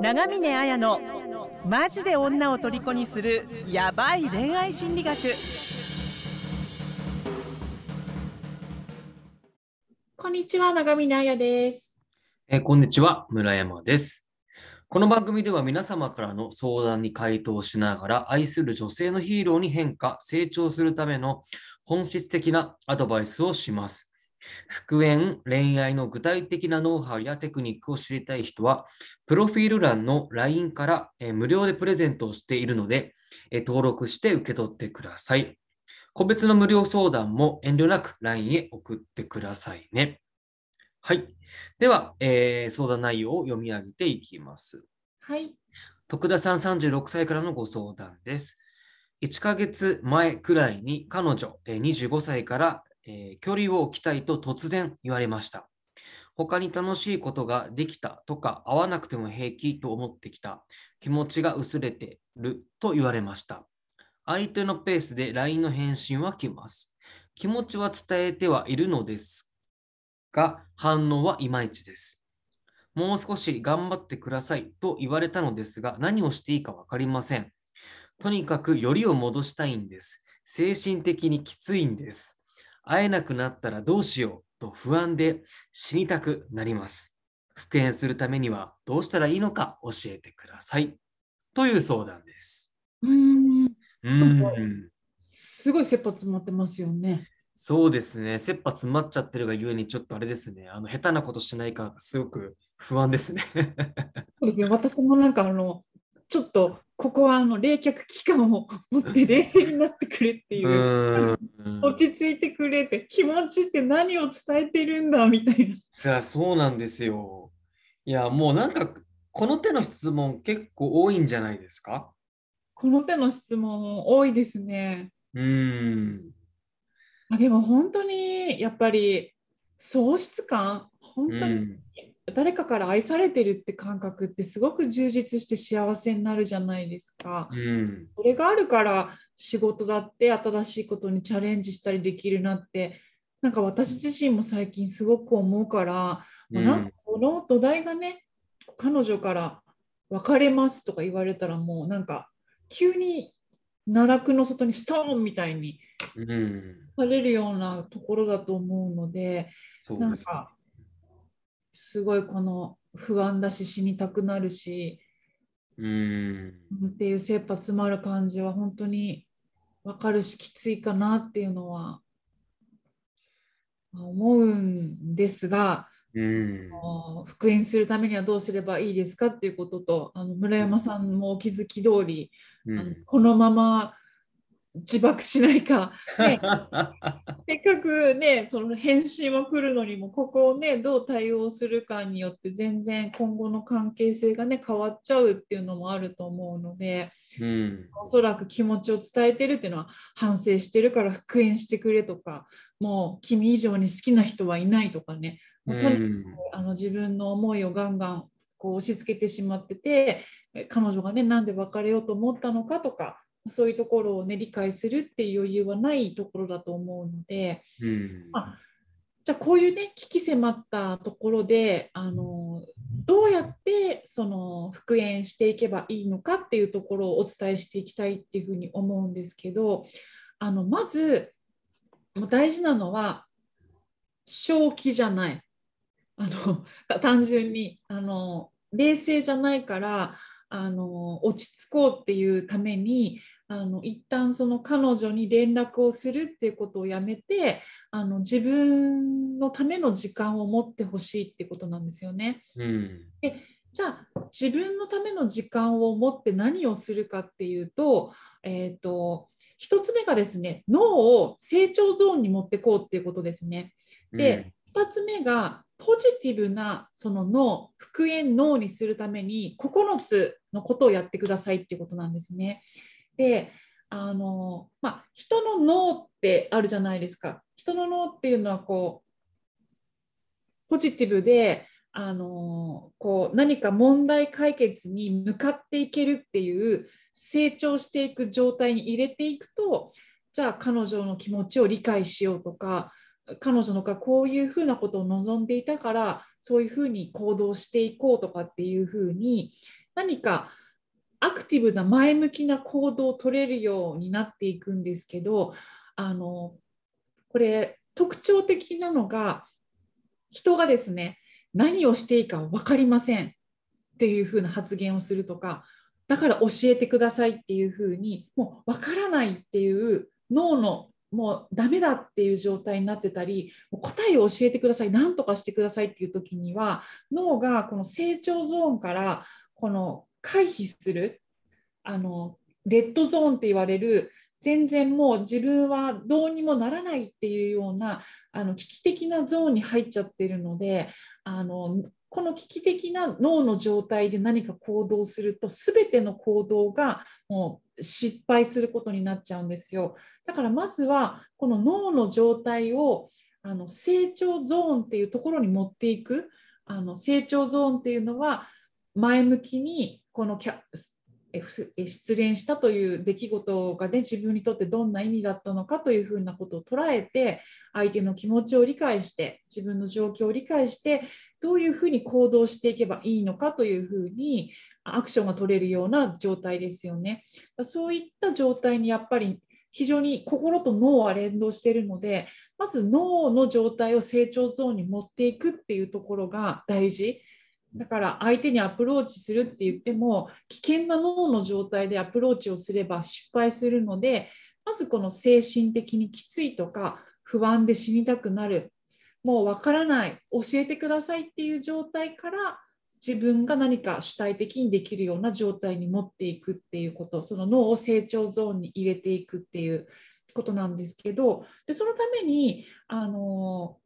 長峰綾のマジで女を虜にするヤバい恋愛心理学こんにちは、長峰彩です。えーこんにちは、村山です。この番組では皆様からの相談に回答しながら愛する女性のヒーローに変化、成長するための本質的なアドバイスをします。復縁、恋愛の具体的なノウハウやテクニックを知りたい人は、プロフィール欄の LINE から、えー無料でプレゼントをしているので、えー登録して受け取ってください。個別の無料相談も遠慮なく LINE へ送ってくださいね。はい。では、えー相談内容を読み上げていきます。はい。徳田さん36歳からのご相談です。1ヶ月前くらいに彼女、えー25歳から、えー距離を置きたいと突然言われました。他に楽しいことができたとか、会わなくても平気と思ってきた。気持ちが薄れてると言われました。相手のペースで LINE の返信は来ます。気持ちは伝えてはいるのですが、反応はいまいちです。もう少し頑張ってくださいと言われたのですが、何をしていいか分かりません。とにかくよりを戻したいんです。精神的にきついんです。会えなくなったらどうしようと不安で死にたくなります。復縁するためにはどうしたらいいのか教えてください。という相談です。うーん。うーん。すごい切羽詰まってますよね。そうですね。切羽詰まっちゃってるがゆえにちょっとあれですね。あの、下手なことしないかすごく不安ですね。そうですね。私もなんかあの、ちょっとここはあの冷却期間を持って冷静になってくれっていう。落ち着いてくれって、気持ちって何を伝えてるんだみたいな。さあ、そうなんですよ。いや、もうなんか、この手の質問結構多いんじゃないですか？この手の質問多いですね。うーん。あでも本当にやっぱり喪失感、本当にうん。誰かから愛されてるって感覚ってすごく充実して幸せになるじゃないですか。うん。それがあるから仕事だって新しいことにチャレンジしたりできるなってなんか私自身も最近すごく思うから、うんなんかその土台がね彼女から別れますとか言われたらもうなんか急に奈落の外にストーンみたいにうん。されるようなところだと思うのでそう。なんかすごいこの不安だし死にたくなるしうん。っていう切羽詰まる感じは本当に分かるしきついかなっていうのはまあ思うんですがうん。あの復縁するためにはどうすればいいですかっていうこととあの村山さんもお気づき通り、あのうん。このまま自爆しないか、ね、せっかくねその返信は来るのにもここをねどう対応するかによって全然今後の関係性がね変わっちゃうっていうのもあると思うのでうん。おそらく気持ちを伝えてるっていうのは反省してるから復縁してくれとかもう君以上に好きな人はいないとかね。もうとにかくうんあの自分の思いをガンガンこう押し付けてしまっててえ彼女がねなんで別れようと思ったのかとかそういうところをね理解するっていう余裕はないところだと思うのでうん。あじゃあこういうね危機迫ったところであのどうやってその復縁していけばいいのかっていうところをお伝えしていきたいっていうふうに思うんですけどあのまず大事なのは正気じゃないあの単純にあの冷静じゃないからあの落ち着こうっていうためにあの一旦その彼女に連絡をするっていうことをやめてあの自分のための時間を持ってほしいってことなんですよね。うん。じゃあ自分のための時間を持って何をするかっていうと,、えー、と1つ目がですね脳を成長ゾーンに持ってこうっていうことですね。で、2つ目がポジティブなその脳復縁脳にするために9つのことをやってくださいっていうことなんですね。であの、まあ、人の脳ってあるじゃないですか。人の脳っていうのはこうポジティブであのこう何か問題解決に向かっていけるっていう成長していく状態に入れていくとじゃあ彼女の気持ちを理解しようとか彼女のがこういうふうなことを望んでいたからそういうふうに行動していこうとかっていうふうに何かアクティブな前向きな行動を取れるようになっていくんですけどあのこれ特徴的なのが人がですね何をしていいか分かりません。っていうふうな発言をするとかだから教えてくださいっていうふうにもう分からないっていう脳のもうダメだっていう状態になってたり答えを教えてください何とかしてくださいっていう時には脳がこの成長ゾーンからこの回避するあのレッドゾーンって言われる全然もう自分はどうにもならないっていうようなあの危機的なゾーンに入っちゃってるのであのこの危機的な脳の状態で何か行動すると全ての行動がもう失敗することになっちゃうんですよ。だからまずはこの脳の状態をあの成長ゾーンっていうところに持っていく。あの成長ゾーンっていうのは前向きにこのキャ失恋したという出来事が、ね、自分にとってどんな意味だったのかというふうなことを捉えて相手の気持ちを理解して自分の状況を理解してどういうふうに行動していけばいいのかというふうにアクションが取れるような状態ですよね。そういった状態にやっぱり非常に心と脳は連動しているのでまず脳の状態を成長ゾーンに持っていくっていうところが大事だから相手にアプローチするって言っても危険な脳の状態でアプローチをすれば失敗するのでまずこの精神的にきついとか不安で死にたくなるもうわからない教えてくださいっていう状態から自分が何か主体的にできるような状態に持っていくっていうことその脳を成長ゾーンに入れていくっていうことなんですけどでそのためにあの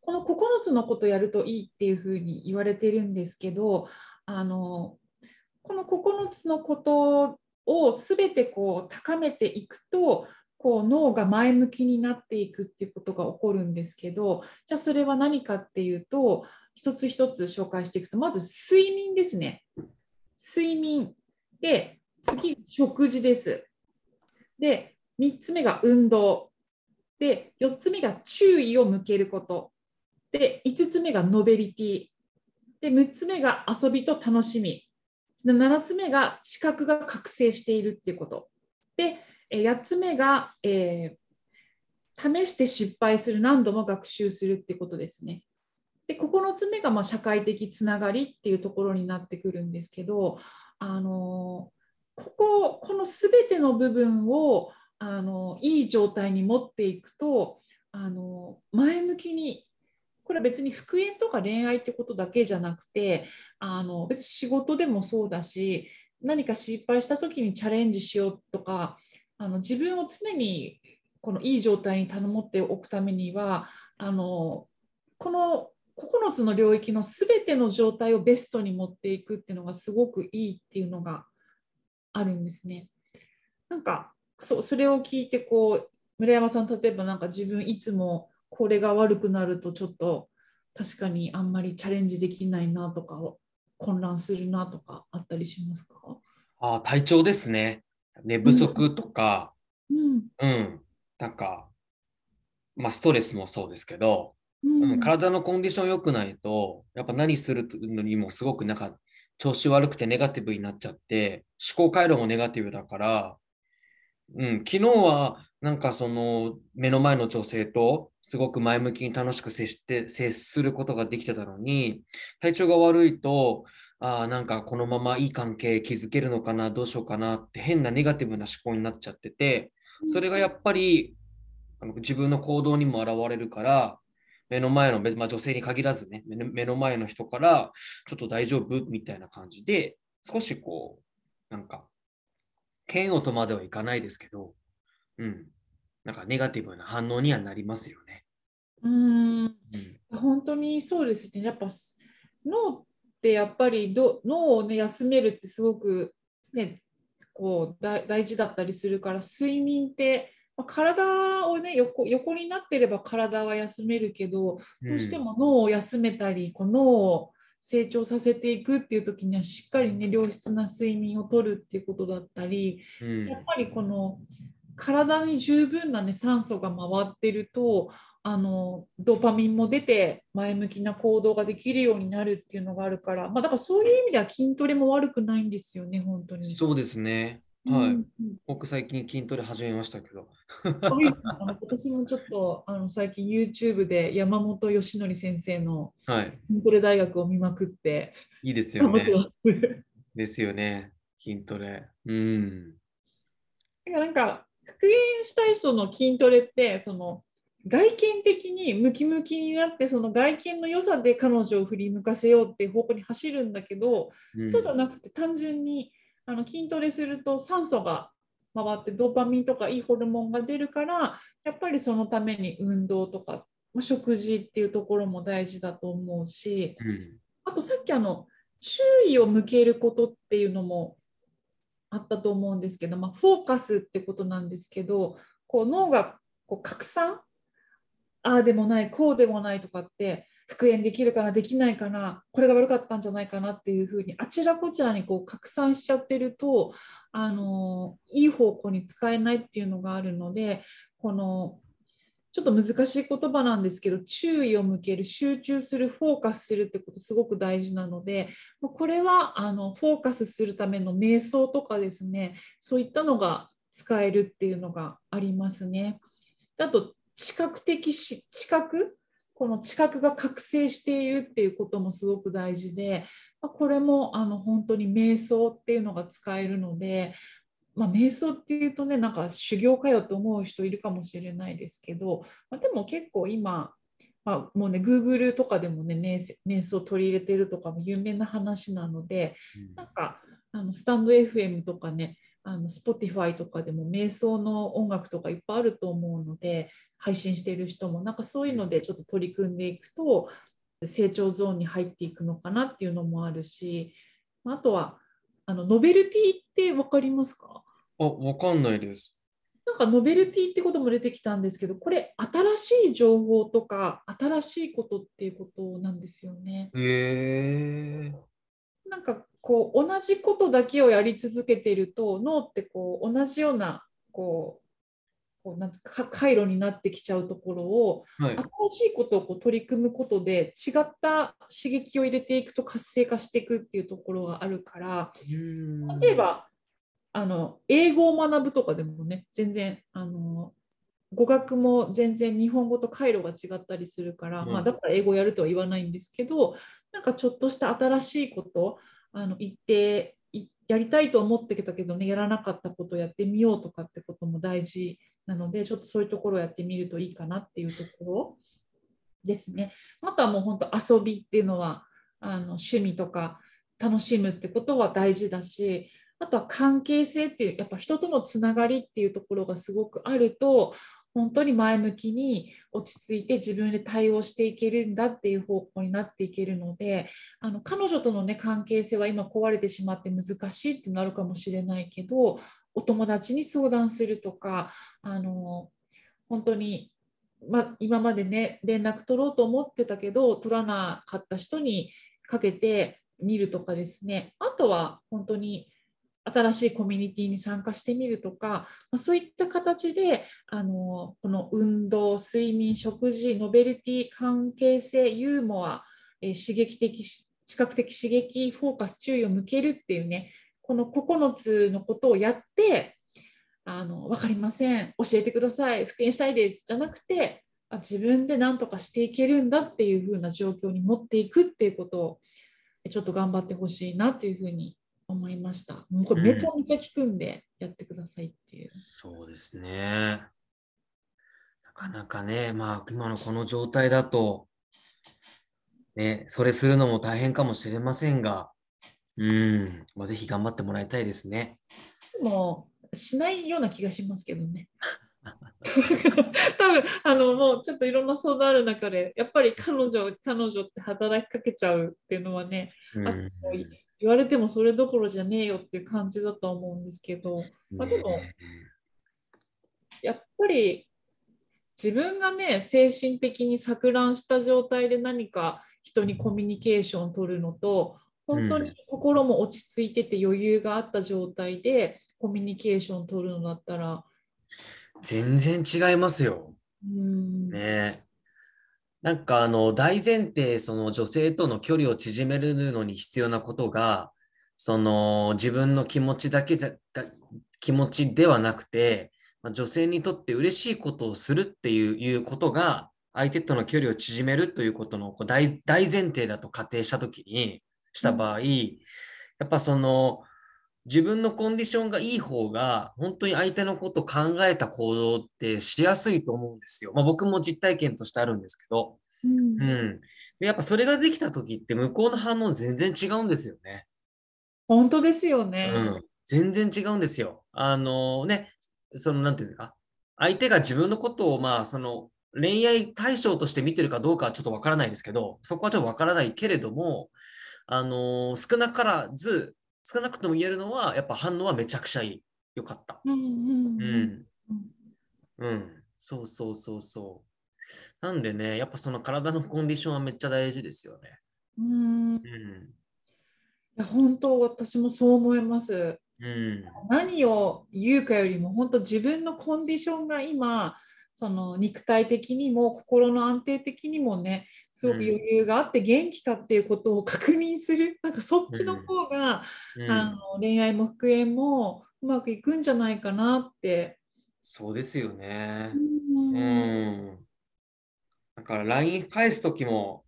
この9つのことやるといいっていうふうに言われてるんですけどあのこの9つのことを全てこう高めていくとこう脳が前向きになっていくっていうことが起こるんですけどじゃあそれは何かっていうと一つ一つ紹介していくとまず睡眠ですね睡眠で次食事ですで3つ目が運動で4つ目が注意を向けることで、5つ目がノベリティ。で、6つ目が遊びと楽しみ。で7つ目が視覚が覚醒しているっていうこと。で、8つ目が、えー、試して失敗する、何度も学習するってことですね。で、9つ目がま社会的つながりっていうところになってくるんですけど、あのここ、この全ての部分をあのいい状態に持っていくと、あの前向きにこれは別に復縁とか恋愛ってことだけじゃなくてあの別に仕事でもそうだし何か失敗した時にチャレンジしようとかあの自分を常にこのいい状態に頼もっておくためにはあのこの9つの領域の全ての状態をベストに持っていくっていうのがすごくいいっていうのがあるんですね。なんかそそれを聞いてこう村山さん例えばなんか自分いつもこれが悪くなるとちょっと確かにあんまりチャレンジできないなとか混乱するなとかあったりしますか？あ体調ですね寝不足とか、うん、うん、なんか、まあ、ストレスもそうですけど、うん、体のコンディション良くないとやっぱ何するのにもすごくなんか調子悪くてネガティブになっちゃって思考回路もネガティブだからうん、昨日はなんかその目の前の女性とすごく前向きに楽しく接して接することができてたのに体調が悪いとあなんかこのままいい関係築けるのかなどうしようかなって変なネガティブな思考になっちゃっててそれがやっぱりあの自分の行動にも現れるから目の前の別、まあ、女性に限らずね目の前の人からちょっと大丈夫？みたいな感じで少しこうなんか嫌悪とまではいかないですけど、うん、なんかネガティブな反応にはなりますよね。うん、うん、本当にそうですね。やっぱ脳ってやっぱりど脳を、ね、休めるってすごく、ね、こう大事だったりするから睡眠ってまあ、体をね横横になってれば体は休めるけどどうしても脳を休めたり、こう脳を成長させていくっていう時にはしっかりね良質な睡眠をとるっていうことだったり、うん、やっぱりこの体に十分な、ね、酸素が回ってるとあのドーパミンも出て前向きな行動ができるようになるっていうのがあるから、まあ、だからそういう意味では筋トレも悪くないんですよね、本当に。そうですね。はい。うん僕最近筋トレ始めましたけど。うんいいあの私もちょっとあの最近 YouTube で山本義則先生のはい。筋トレ大学を見まくっていいですよね。ですよね。筋トレ。うん。なんか復縁したい人の筋トレってその外見的にムキムキになってその外見の良さで彼女を振り向かせようっていう方向に走るんだけど、うん。そうじゃなくて単純にあの筋トレすると酸素が回ってドーパミンとかいいホルモンが出るからやっぱりそのために運動とか、まあ、食事っていうところも大事だと思うしうん。あとさっきあの注意を向けることっていうのもあったと思うんですけど、まあ、フォーカスってことなんですけどこう脳がこう拡散ああでもないこうでもないとかって復縁できるかなできないかなこれが悪かったんじゃないかなっていうふうにあちらこちらにこう拡散しちゃってるとあのいい方向に使えないっていうのがあるのでこのちょっと難しい言葉なんですけど注意を向ける集中するフォーカスするってことすごく大事なのでこれはあのフォーカスするための瞑想とかですねそういったのが使えるっていうのがありますね。あと知覚的し知覚？この知覚が覚醒しているっていうこともすごく大事で、まあこれもあの本当に瞑想っていうのが使えるので、まあ、瞑想っていうとねなんか修行かよと思う人いるかもしれないですけど、まあ、でも結構今、まあ、もうね Google とかでもね瞑想瞑想取り入れてるとかも有名な話なのでなんかあのスタンド FM とかねあの Spotify とかでも瞑想の音楽とかいっぱいあると思うので配信している人もなんかそういうのでちょっと取り組んでいくと成長ゾーンに入っていくのかなっていうのもあるしあとはあのノベルティって分かりますか？あ、わかんないです。なんかノベルティってことも出てきたんですけどこれ新しい情報とか新しいことっていうことなんですよね。へえ。なんかこう同じことだけをやり続けてると脳ってこう同じようなこうこうなんてか回路になってきちゃうところをはい。新しいことをこう取り組むことで違った刺激を入れていくと活性化していくっていうところがあるから例えばあの英語を学ぶとかでもね全然あの語学も全然日本語と回路が違ったりするから、うんまあ、だから英語やるとは言わないんですけどなんかちょっとした新しいことあの言っていやりたいと思ってたけどねやらなかったことをやってみようとかってことも大事なのでちょっとそういうところをやってみるといいかなっていうところですね。あとはもう本当遊びっていうのはあの趣味とか楽しむってことは大事だしあとは関係性っていうやっぱ人とのつながりっていうところがすごくあると本当に前向きに落ち着いて自分で対応していけるんだっていう方向になっていけるのであの彼女との、ね、関係性は今壊れてしまって難しいってなるかもしれないけどお友達に相談するとかあの本当に、ま、今までね連絡取ろうと思ってたけど取らなかった人にかけてみるとかですね。あとは本当に新しいコミュニティに参加してみるとか、まあ、そういった形であのこの運動、睡眠、食事、ノベルティ、関係性、ユーモア、えー刺激的、視覚的刺激、フォーカス、注意を向けるっていうね、この9つのことをやって、あの分かりません、教えてください、復縁したいです。じゃなくて、自分で何とかしていけるんだっていう風な状況に持っていくっていうことをちょっと頑張ってほしいなというふうに思いました。もうこれめちゃめちゃ効くんでやってくださいっていう。そうですね。なかなかね、まあ今のこの状態だと、ね、それするのも大変かもしれませんが、うん、まあ、ぜひ頑張ってもらいたいですね。でもしないような気がしますけどね。多分あのもうちょっといろんな相談ある中でやっぱり彼女彼女って働きかけちゃうっていうのはねうんあと言われてもそれどころじゃねえよっていう感じだと思うんですけどまあでもねやっぱり自分がね精神的に錯乱した状態で何か人にコミュニケーションを取るのと本当に心も落ち着いてて余裕があった状態でコミュニケーションを取るのだったら全然違いますよ。うんね。なんかあの大前提、その女性との距離を縮めるのに必要なことが、その自分の気持ちだけじゃ気持ちではなくて、ま、女性にとって嬉しいことをするっていうことが、相手との距離を縮めるということのこう大前提だと仮定したときに、した場合、やっぱその自分のコンディションがいい方が、本当に相手のことを考えた行動ってしやすいと思うんですよ。まあ、僕も実体験としてあるんですけど。うんうん。で、やっぱそれができた時って向こうの反応全然違うんですよね。本当ですようね。ん。全然違うんですよ。あのね、その、なんていうか、相手が自分のことを、まあ、その、恋愛対象として見てるかどうかはちょっとわからないですけど、そこはちょっとわからないけれども、あの少なからず、少なくとも言えるのは、やっぱ反応はめちゃくちゃいい。よかった。うんうんううんん。うん。そうそうそうそう。なんでね、やっぱその体のコンディションはめっちゃ大事ですよね。うんいうん。や本当私もそう思います。うん。何を言うかよりも本当自分のコンディションが今その肉体的にも心の安定的にもねすごく余裕があって元気かっていうことを確認するなんかそっちの方が、うんあの恋愛も復縁もうまくいくんじゃないかなって。そうですよね。うんうん。だから LINE 返すときも、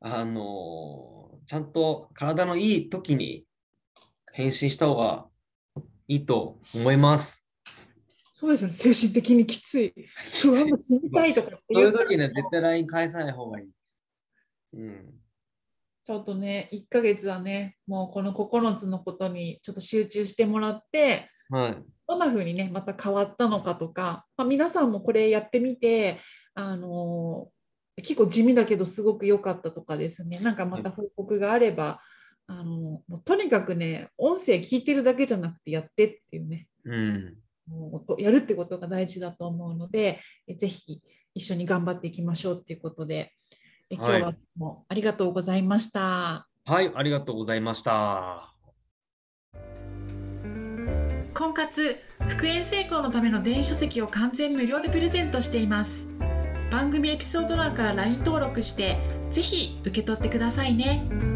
あのちゃんと体のいいときに返信した方がいいと思います。そうですね精神的にきつい。不安も死にたいとかってそういう言ったらときには絶対 LINE 返さない方がいい。うん。ちょっとね1ヶ月はねもうこの9つのことにちょっと集中してもらってはい。どんな風にねまた変わったのかとか、まあ、皆さんもこれやってみてあの結構地味だけどすごく良かったとかですねなんかまた報告があれば、あのもうとにかくね音声聞いてるだけじゃなくてやってっていうねうん。もうこやるってことが大事だと思うのでえぜひ一緒に頑張っていきましょうっていうことでえ今日はもうありがとうございました。はい、ありがとうございました。婚活復縁成功のための電子書籍を完全無料でプレゼントしています番組エピソード欄から LINE 登録してぜひ受け取ってくださいね